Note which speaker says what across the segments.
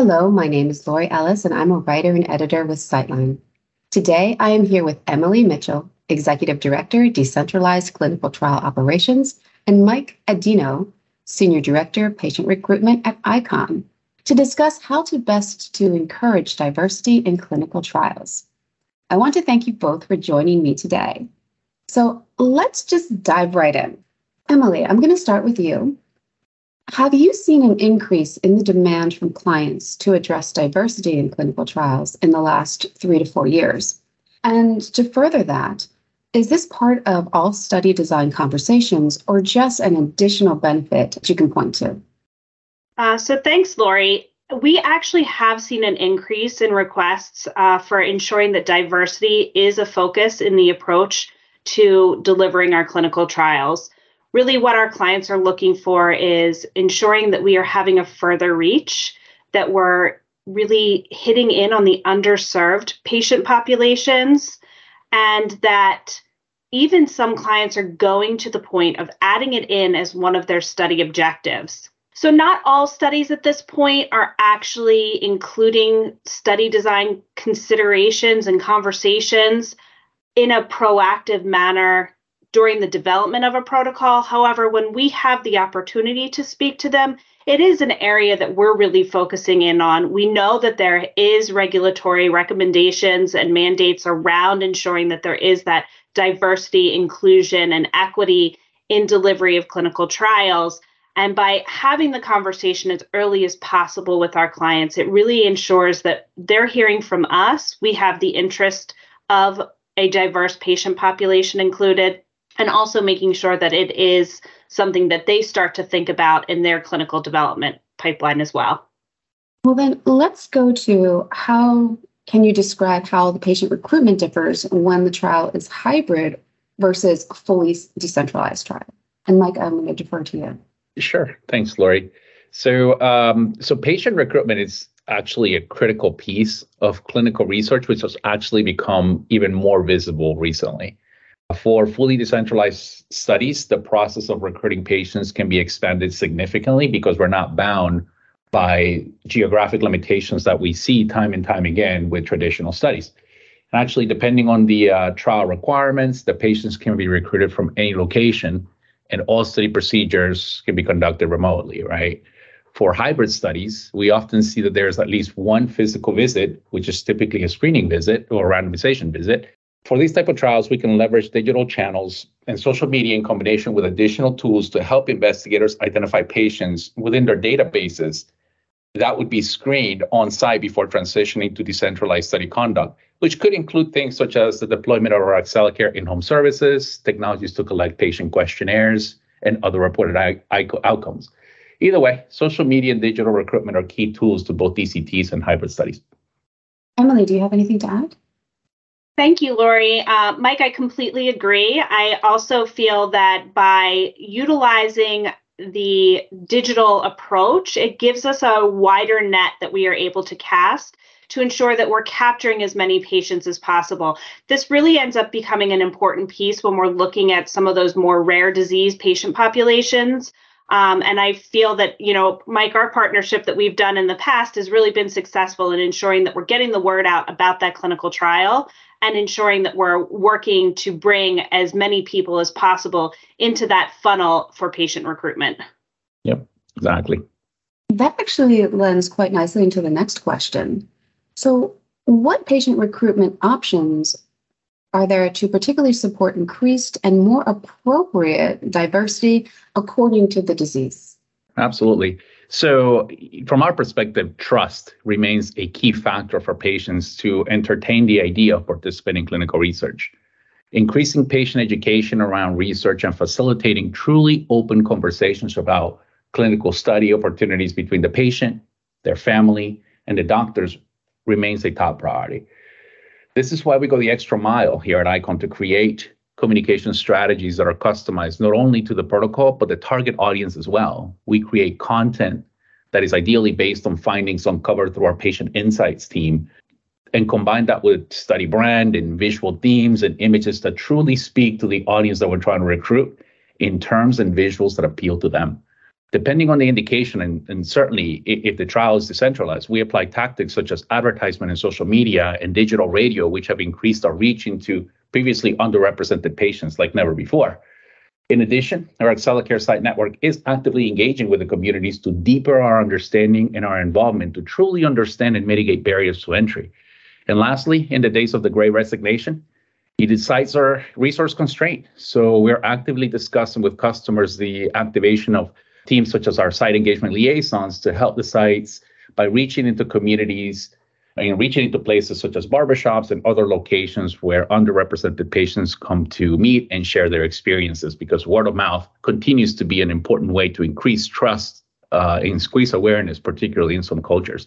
Speaker 1: Hello, my name is Lori Ellis, and I'm a writer and editor with Citeline. Today, I am here with Emily Mitchell, Executive Director, Decentralized Clinical Trial Operations, and Mike Adino, Senior Director, Patient Recruitment at ICON, to discuss how to best to encourage diversity in clinical trials. I want to thank you both for joining me today. So let's just dive right in. Emily, I'm going to start with you. Have you seen an increase in the demand from clients to address diversity in clinical trials in the last three to four years? And to further that, is this part of all study design conversations or just an additional benefit that you can point to?
Speaker 2: Uh, so, thanks, Lori. We actually have seen an increase in requests uh, for ensuring that diversity is a focus in the approach to delivering our clinical trials really what our clients are looking for is ensuring that we are having a further reach, that we're really hitting in on the underserved patient populations, and that even some clients are going to the point of adding it in as one of their study objectives. So, not all studies at this point are actually including study design considerations and conversations in a proactive manner during the development of a protocol. However, when we have the opportunity to speak to them, it is an area that we're really focusing in on. We know that there is regulatory recommendations and mandates around ensuring that there is that diversity, inclusion, and equity in delivery of clinical trials. And by having the conversation as early as possible with our clients, it really ensures that they're hearing from us. We have the interest of a diverse patient population included, and also making sure that it is something that they start to think about in their clinical development pipeline as well.
Speaker 1: Well, then let's go to how can you describe how the patient recruitment differs when the trial is hybrid versus a fully decentralized trial? And Mike, I'm going to defer to you.
Speaker 3: Sure. Thanks, Lori. So, um, so patient recruitment is actually a critical piece of clinical research, which has actually become even more visible recently. For fully decentralized studies, the process of recruiting patients can be expanded significantly because we're not bound by geographic limitations that we see time and time again with traditional studies. And actually, depending on the uh, trial requirements, the patients can be recruited from any location, and all study procedures can be conducted remotely, right? For hybrid studies, we often see that there's at least one physical visit, which is typically a screening visit or a randomization visit, for these type of trials, we can leverage digital channels and social media in combination with additional tools to help investigators identify patients within their databases that would be screened on site before transitioning to decentralized study conduct, which could include things such as the deployment of our Accellacare in-home services, technologies to collect patient questionnaires, and other reported I- I- outcomes. Either way, social media and digital recruitment are key tools to both DCTs and hybrid studies.
Speaker 1: Emily, do you have anything to add?
Speaker 2: Thank you, Lori. Uh, Mike, I completely agree. I also feel that by utilizing the digital approach, it gives us a wider net that we are able to cast to ensure that we're capturing as many patients as possible. This really ends up becoming an important piece when we're looking at some of those more rare disease patient populations. Um, and I feel that, you know, Mike, our partnership that we've done in the past has really been successful in ensuring that we're getting the word out about that clinical trial and ensuring that we're working to bring as many people as possible into that funnel for patient recruitment.
Speaker 3: Yep, exactly.
Speaker 1: That actually lends quite nicely into the next question. So, what patient recruitment options are there to particularly support increased and more appropriate diversity according to the disease?
Speaker 3: Absolutely. So, from our perspective, trust remains a key factor for patients to entertain the idea of participating in clinical research. Increasing patient education around research and facilitating truly open conversations about clinical study opportunities between the patient, their family, and the doctors remains a top priority. This is why we go the extra mile here at ICON to create communication strategies that are customized not only to the protocol, but the target audience as well. We create content that is ideally based on findings uncovered through our patient insights team and combine that with study brand and visual themes and images that truly speak to the audience that we're trying to recruit in terms and visuals that appeal to them. Depending on the indication, and, and certainly if the trial is decentralized, we apply tactics such as advertisement and social media and digital radio, which have increased our reach into previously underrepresented patients like never before. In addition, our Accellacare site network is actively engaging with the communities to deepen our understanding and our involvement to truly understand and mitigate barriers to entry. And lastly, in the days of the great resignation, the sites are resource constraint. So we're actively discussing with customers the activation of teams such as our site engagement liaisons to help the sites by reaching into communities and reaching into places such as barbershops and other locations where underrepresented patients come to meet and share their experiences because word of mouth continues to be an important way to increase trust uh, increase awareness, particularly in some cultures.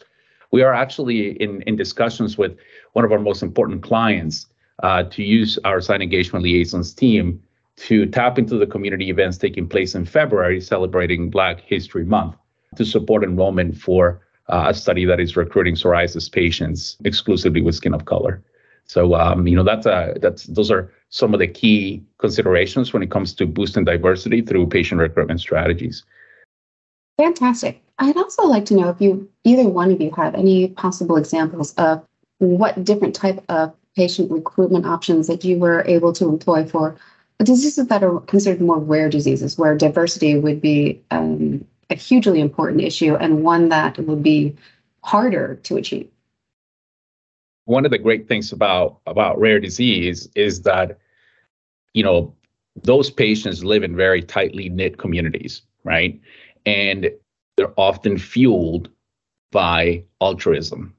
Speaker 3: We are actually in, in discussions with one of our most important clients uh, to use our site engagement liaisons team to tap into the community events taking place in February, celebrating Black History Month, to support enrollment for uh, a study that is recruiting psoriasis patients exclusively with skin of color. So, um, you know, that's a, that's those are some of the key considerations when it comes to boosting diversity through patient recruitment strategies.
Speaker 1: Fantastic. I'd also like to know if you, either one of you, have any possible examples of what different type of patient recruitment options that you were able to employ for diseases that are considered more rare diseases, where diversity would be um, a hugely important issue and one that would be harder to achieve.
Speaker 3: One of the great things about about rare disease is that you know those patients live in very tightly knit communities, right? And they're often fueled by altruism.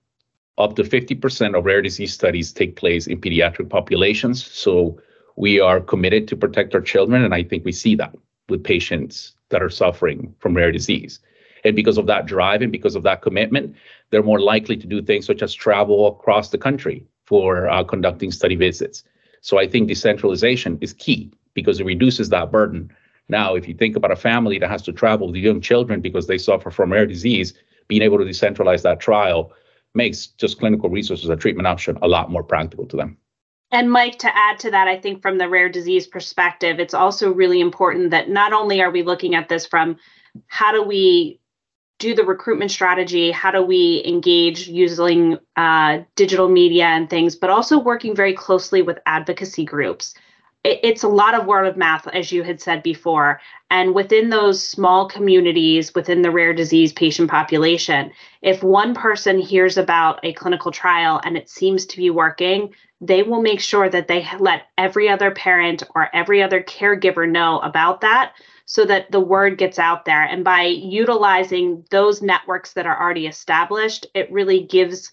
Speaker 3: Up to 50% of rare disease studies take place in pediatric populations. So we are committed to protect our children. And I think we see that with patients that are suffering from rare disease. And because of that drive and because of that commitment, they're more likely to do things such as travel across the country for uh, conducting study visits. So I think decentralization is key because it reduces that burden. Now, if you think about a family that has to travel with young children because they suffer from rare disease, being able to decentralize that trial makes just clinical resources a treatment option a lot more practical to them.
Speaker 2: And Mike, to add to that, I think from the rare disease perspective, it's also really important that not only are we looking at this from how do we do the recruitment strategy, how do we engage using uh, digital media and things, but also working very closely with advocacy groups it's a lot of word of mouth, as you had said before. And within those small communities, within the rare disease patient population, if one person hears about a clinical trial and it seems to be working, they will make sure that they let every other parent or every other caregiver know about that so that the word gets out there. And by utilizing those networks that are already established, it really gives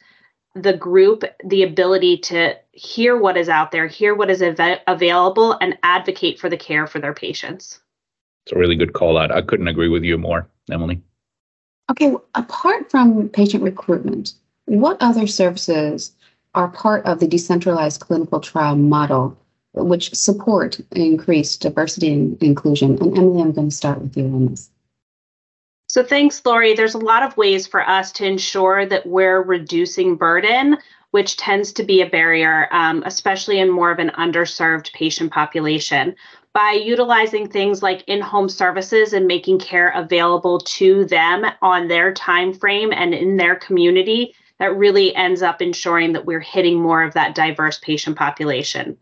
Speaker 2: the group the ability to hear what is out there, hear what is av- available, and advocate for the care for their patients.
Speaker 3: It's a really good call out. I couldn't agree with you more, Emily.
Speaker 1: Okay, apart from patient recruitment, what other services are part of the decentralized clinical trial model which support increased diversity and inclusion? And Emily, I'm going to start with you on this.
Speaker 2: So thanks, Lori. There's a lot of ways for us to ensure that we're reducing burden, which tends to be a barrier, um, especially in more of an underserved patient population. By utilizing things like in-home services and making care available to them on their time frame and in their community, that really ends up ensuring that we're hitting more of that diverse patient population.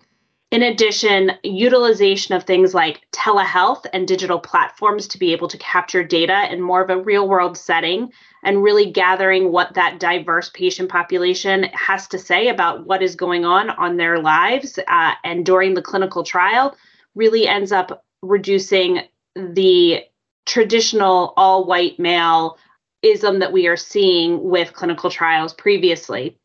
Speaker 2: In addition, utilization of things like telehealth and digital platforms to be able to capture data in more of a real world setting and really gathering what that diverse patient population has to say about what is going on on their lives uh, and during the clinical trial really ends up reducing the traditional all white male ism that we are seeing with clinical trials previously.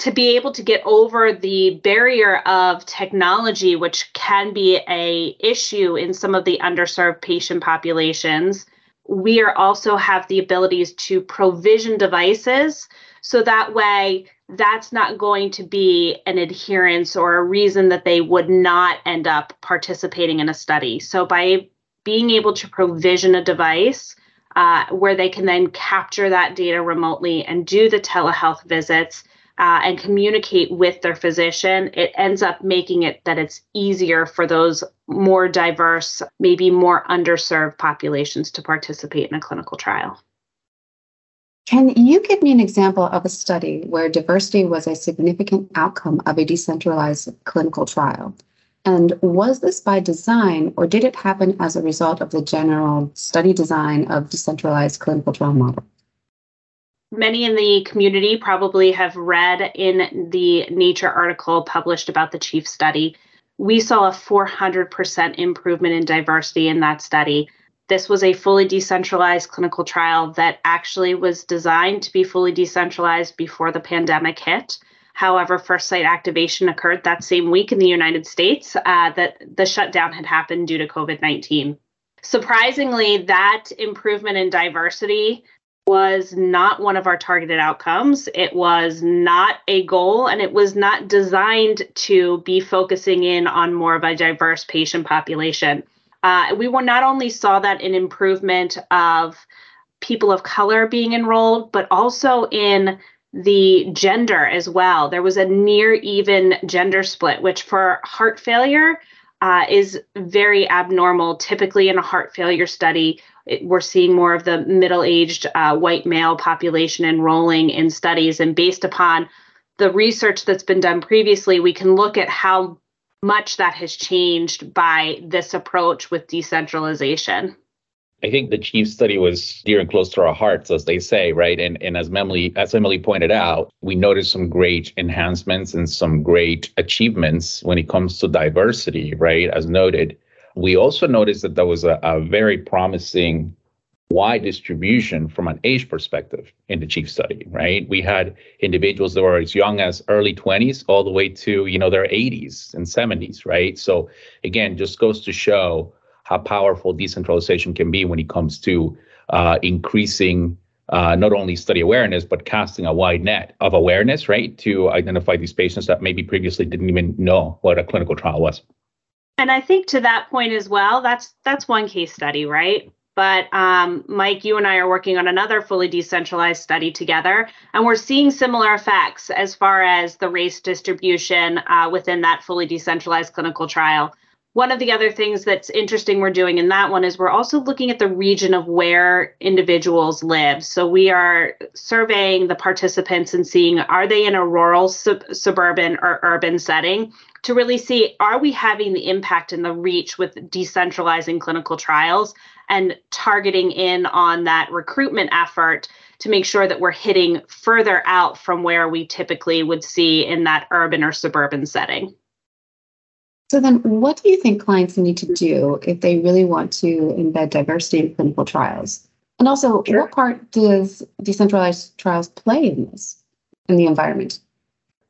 Speaker 2: To be able to get over the barrier of technology which can be a issue in some of the underserved patient populations we are also have the abilities to provision devices so that way that's not going to be an adherence or a reason that they would not end up participating in a study. So by being able to provision a device uh, where they can then capture that data remotely and do the telehealth visits uh, and communicate with their physician, it ends up making it that it's easier for those more diverse, maybe more underserved populations to participate in a clinical trial.
Speaker 1: Can you give me an example of a study where diversity was a significant outcome of a decentralized clinical trial? And was this by design or did it happen as a result of the general study design of decentralized clinical trial model?
Speaker 2: Many in the community probably have read in the Nature article published about the CHIEF study. We saw a 400% improvement in diversity in that study. This was a fully decentralized clinical trial that actually was designed to be fully decentralized before the pandemic hit. However, first site activation occurred that same week in the United States uh, that the shutdown had happened due to COVID 19. Surprisingly, that improvement in diversity was not one of our targeted outcomes. It was not a goal, and it was not designed to be focusing in on more of a diverse patient population. Uh, we will not only saw that in improvement of people of color being enrolled, but also in the gender as well. There was a near even gender split, which for heart failure uh, is very abnormal. Typically, in a heart failure study, it, we're seeing more of the middle aged uh, white male population enrolling in studies. And based upon the research that's been done previously, we can look at how much that has changed by this approach with decentralization.
Speaker 3: I think the CHIEF study was dear and close to our hearts, as they say, right? And and as Emily as Emily pointed out, we noticed some great enhancements and some great achievements when it comes to diversity, right? As noted, we also noticed that there was a, a very promising wide distribution from an age perspective in the CHIEF study, right? We had individuals that were as young as early 20s all the way to, you know, their 80s and 70s, right? So again, just goes to show how powerful decentralization can be when it comes to uh, increasing uh, not only study awareness, but casting a wide net of awareness, right, to identify these patients that maybe previously didn't even know what a clinical trial was.
Speaker 2: And I think to that point as well, that's that's one case study, right? But um, Mike, you and I are working on another fully decentralized study together, and we're seeing similar effects as far as the race distribution uh, within that fully decentralized clinical trial. One of the other things that's interesting we're doing in that one is we're also looking at the region of where individuals live. So we are surveying the participants and seeing are they in a rural, sub- suburban, or urban setting to really see are we having the impact and the reach with decentralizing clinical trials and targeting in on that recruitment effort to make sure that we're hitting further out from where we typically would see in that urban or suburban setting.
Speaker 1: So, then what do you think clients need to do if they really want to embed diversity in clinical trials? And also, sure. what part does decentralized trials play in this, in the environment?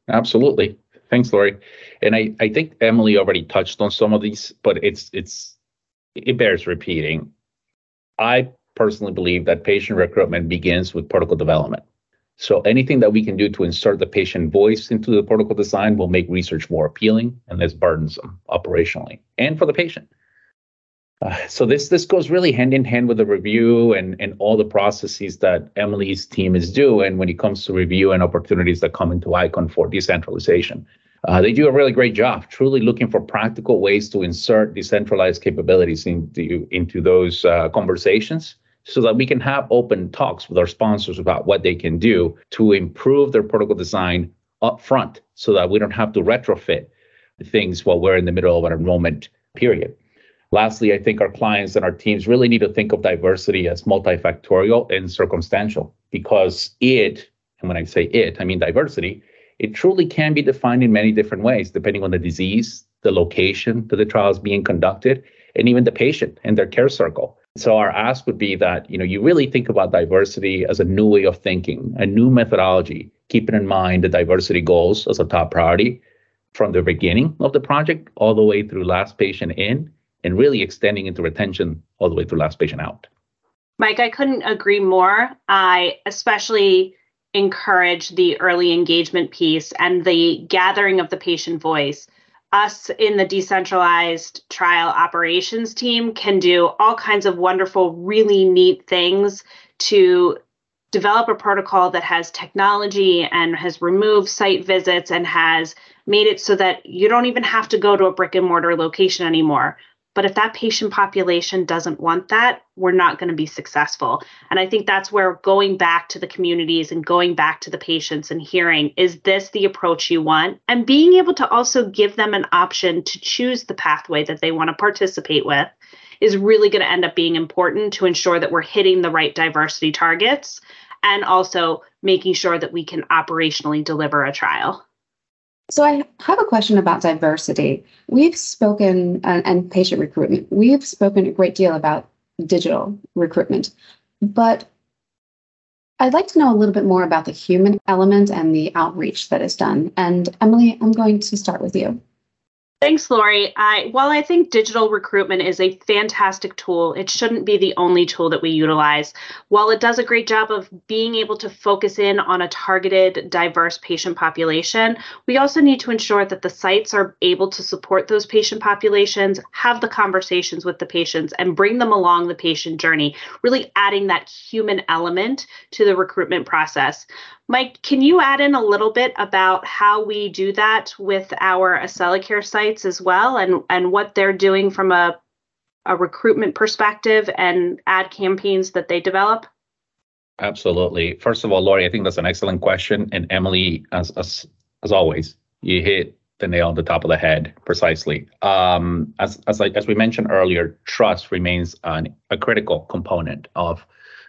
Speaker 3: Absolutely. Thanks, Lori. And I, I think Emily already touched on some of these, but it's it's it bears repeating. I personally believe that patient recruitment begins with protocol development. So anything that we can do to insert the patient voice into the protocol design will make research more appealing and less burdensome operationally and for the patient. Uh, so this this goes really hand in hand with the review and and all the processes that Emily's team is doing when it comes to review and opportunities that come into ICON for decentralization. Uh, they do a really great job, truly looking for practical ways to insert decentralized capabilities into, into those uh, conversations so that we can have open talks with our sponsors about what they can do to improve their protocol design up front so that we don't have to retrofit things while we're in the middle of an enrollment period. Lastly, I think our clients and our teams really need to think of diversity as multifactorial and circumstantial because it, and when I say it, I mean diversity, it truly can be defined in many different ways, depending on the disease, the location that the trial is being conducted, and even the patient and their care circle. So our ask would be that you know you really think about diversity as a new way of thinking, a new methodology, keeping in mind the diversity goals as a top priority from the beginning of the project all the way through last patient in, and really extending into retention all the way through last patient out.
Speaker 2: Mike, I couldn't agree more. I especially encourage the early engagement piece and the gathering of the patient voice. Us in the decentralized trial operations team can do all kinds of wonderful, really neat things to develop a protocol that has technology and has removed site visits and has made it so that you don't even have to go to a brick and mortar location anymore. But if that patient population doesn't want that, we're not going to be successful. And I think that's where going back to the communities and going back to the patients and hearing, is this the approach you want? And being able to also give them an option to choose the pathway that they want to participate with is really going to end up being important to ensure that we're hitting the right diversity targets and also making sure that we can operationally deliver a trial.
Speaker 1: So I have a question about diversity. We've spoken and patient recruitment. We've spoken a great deal about digital recruitment, but I'd like to know a little bit more about the human element and the outreach that is done. And Emily, I'm going to start with you.
Speaker 2: Thanks, Lori. I, while I think digital recruitment is a fantastic tool, it shouldn't be the only tool that we utilize. While it does a great job of being able to focus in on a targeted, diverse patient population, we also need to ensure that the sites are able to support those patient populations, have the conversations with the patients, and bring them along the patient journey, really adding that human element to the recruitment process. Mike, can you add in a little bit about how we do that with our Accellacare as well and, and what they're doing from a, a recruitment perspective and ad campaigns that they develop?
Speaker 3: Absolutely. First of all, Lori, I think that's an excellent question. And Emily, as as, as always, you hit the nail on the top of the head precisely. Um, as as, I, as we mentioned earlier, trust remains an, a critical component of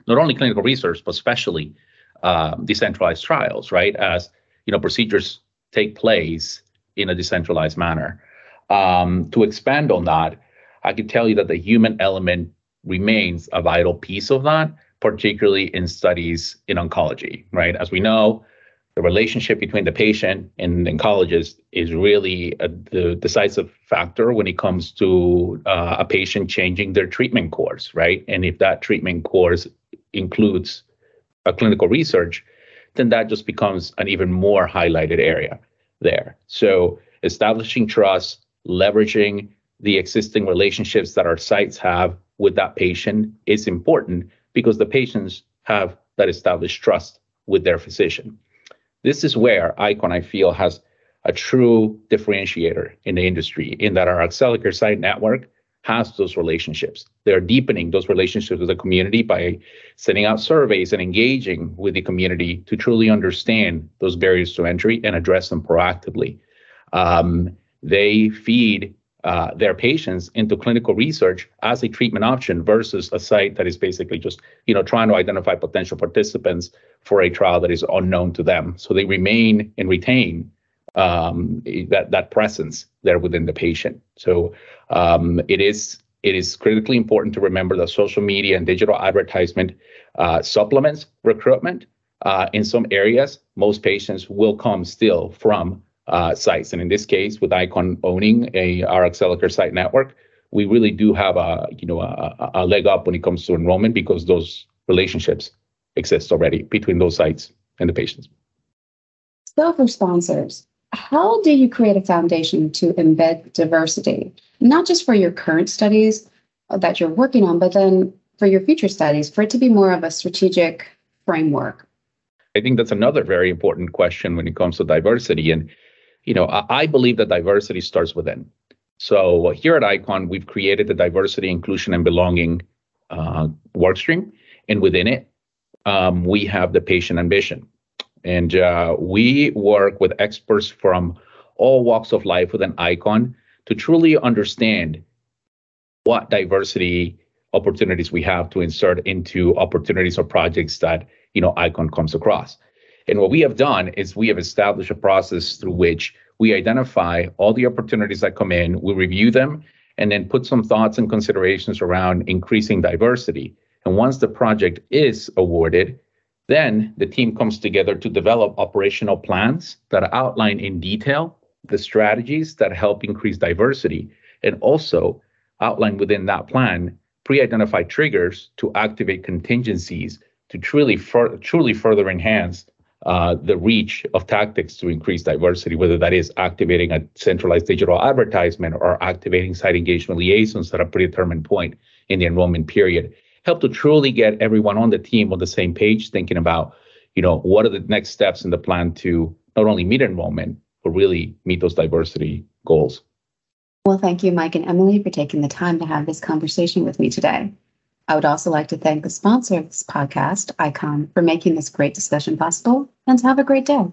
Speaker 3: not only clinical research, but especially um, decentralized trials, right? As you know, procedures take place in a decentralized manner. Um, to expand on that, I can tell you that the human element remains a vital piece of that, particularly in studies in oncology, right? As we know, the relationship between the patient and the oncologist is really a, the decisive factor when it comes to uh, a patient changing their treatment course, right? And if that treatment course includes a clinical research, then that just becomes an even more highlighted area there. So establishing trust, leveraging the existing relationships that our sites have with that patient is important because the patients have that established trust with their physician. This is where ICON, I feel, has a true differentiator in the industry in that our Accellacare site network has those relationships. They're deepening those relationships with the community by sending out surveys and engaging with the community to truly understand those barriers to entry and address them proactively. Um, they feed uh, their patients into clinical research as a treatment option versus a site that is basically just you know trying to identify potential participants for a trial that is unknown to them. So they remain and retain um, that that presence there within the patient. So um, it is it is critically important to remember that social media and digital advertisement uh, supplements recruitment. Uh, in some areas, most patients will come still from uh, sites, and in this case, with Icon owning a our Accellacare site network, we really do have a you know a, a leg up when it comes to enrollment because those relationships exist already between those sites and the patients.
Speaker 1: So for sponsors, how do you create a foundation to embed diversity, not just for your current studies that you're working on, but then for your future studies, for it to be more of a strategic framework?
Speaker 3: I think that's another very important question when it comes to diversity. And, you know, I, believe that diversity starts within. So here at ICON, we've created the diversity, inclusion, and belonging uh, workstream. And within it, um, we have the patient ambition. And uh, we work with experts from all walks of life with an icon to truly understand what diversity opportunities we have to insert into opportunities or projects that you know icon comes across and what we have done is we have established a process through which we identify all the opportunities that come in we review them and then put some thoughts and considerations around increasing diversity. And once the project is awarded then the team comes together to develop operational plans that outline in detail the strategies that help increase diversity and also outline within that plan pre-identified triggers to activate contingencies to truly, fur- truly further enhance Uh, the reach of tactics to increase diversity, whether that is activating a centralized digital advertisement or activating site engagement liaisons at a predetermined point in the enrollment period. help to truly get everyone on the team on the same page, thinking about, you know, what are the next steps in the plan to not only meet enrollment, but really meet those diversity goals.
Speaker 1: Well, thank you, Mike and Emily, for taking the time to have this conversation with me today. I would also like to thank the sponsor of this podcast, ICON, for making this great discussion possible, and have a great day.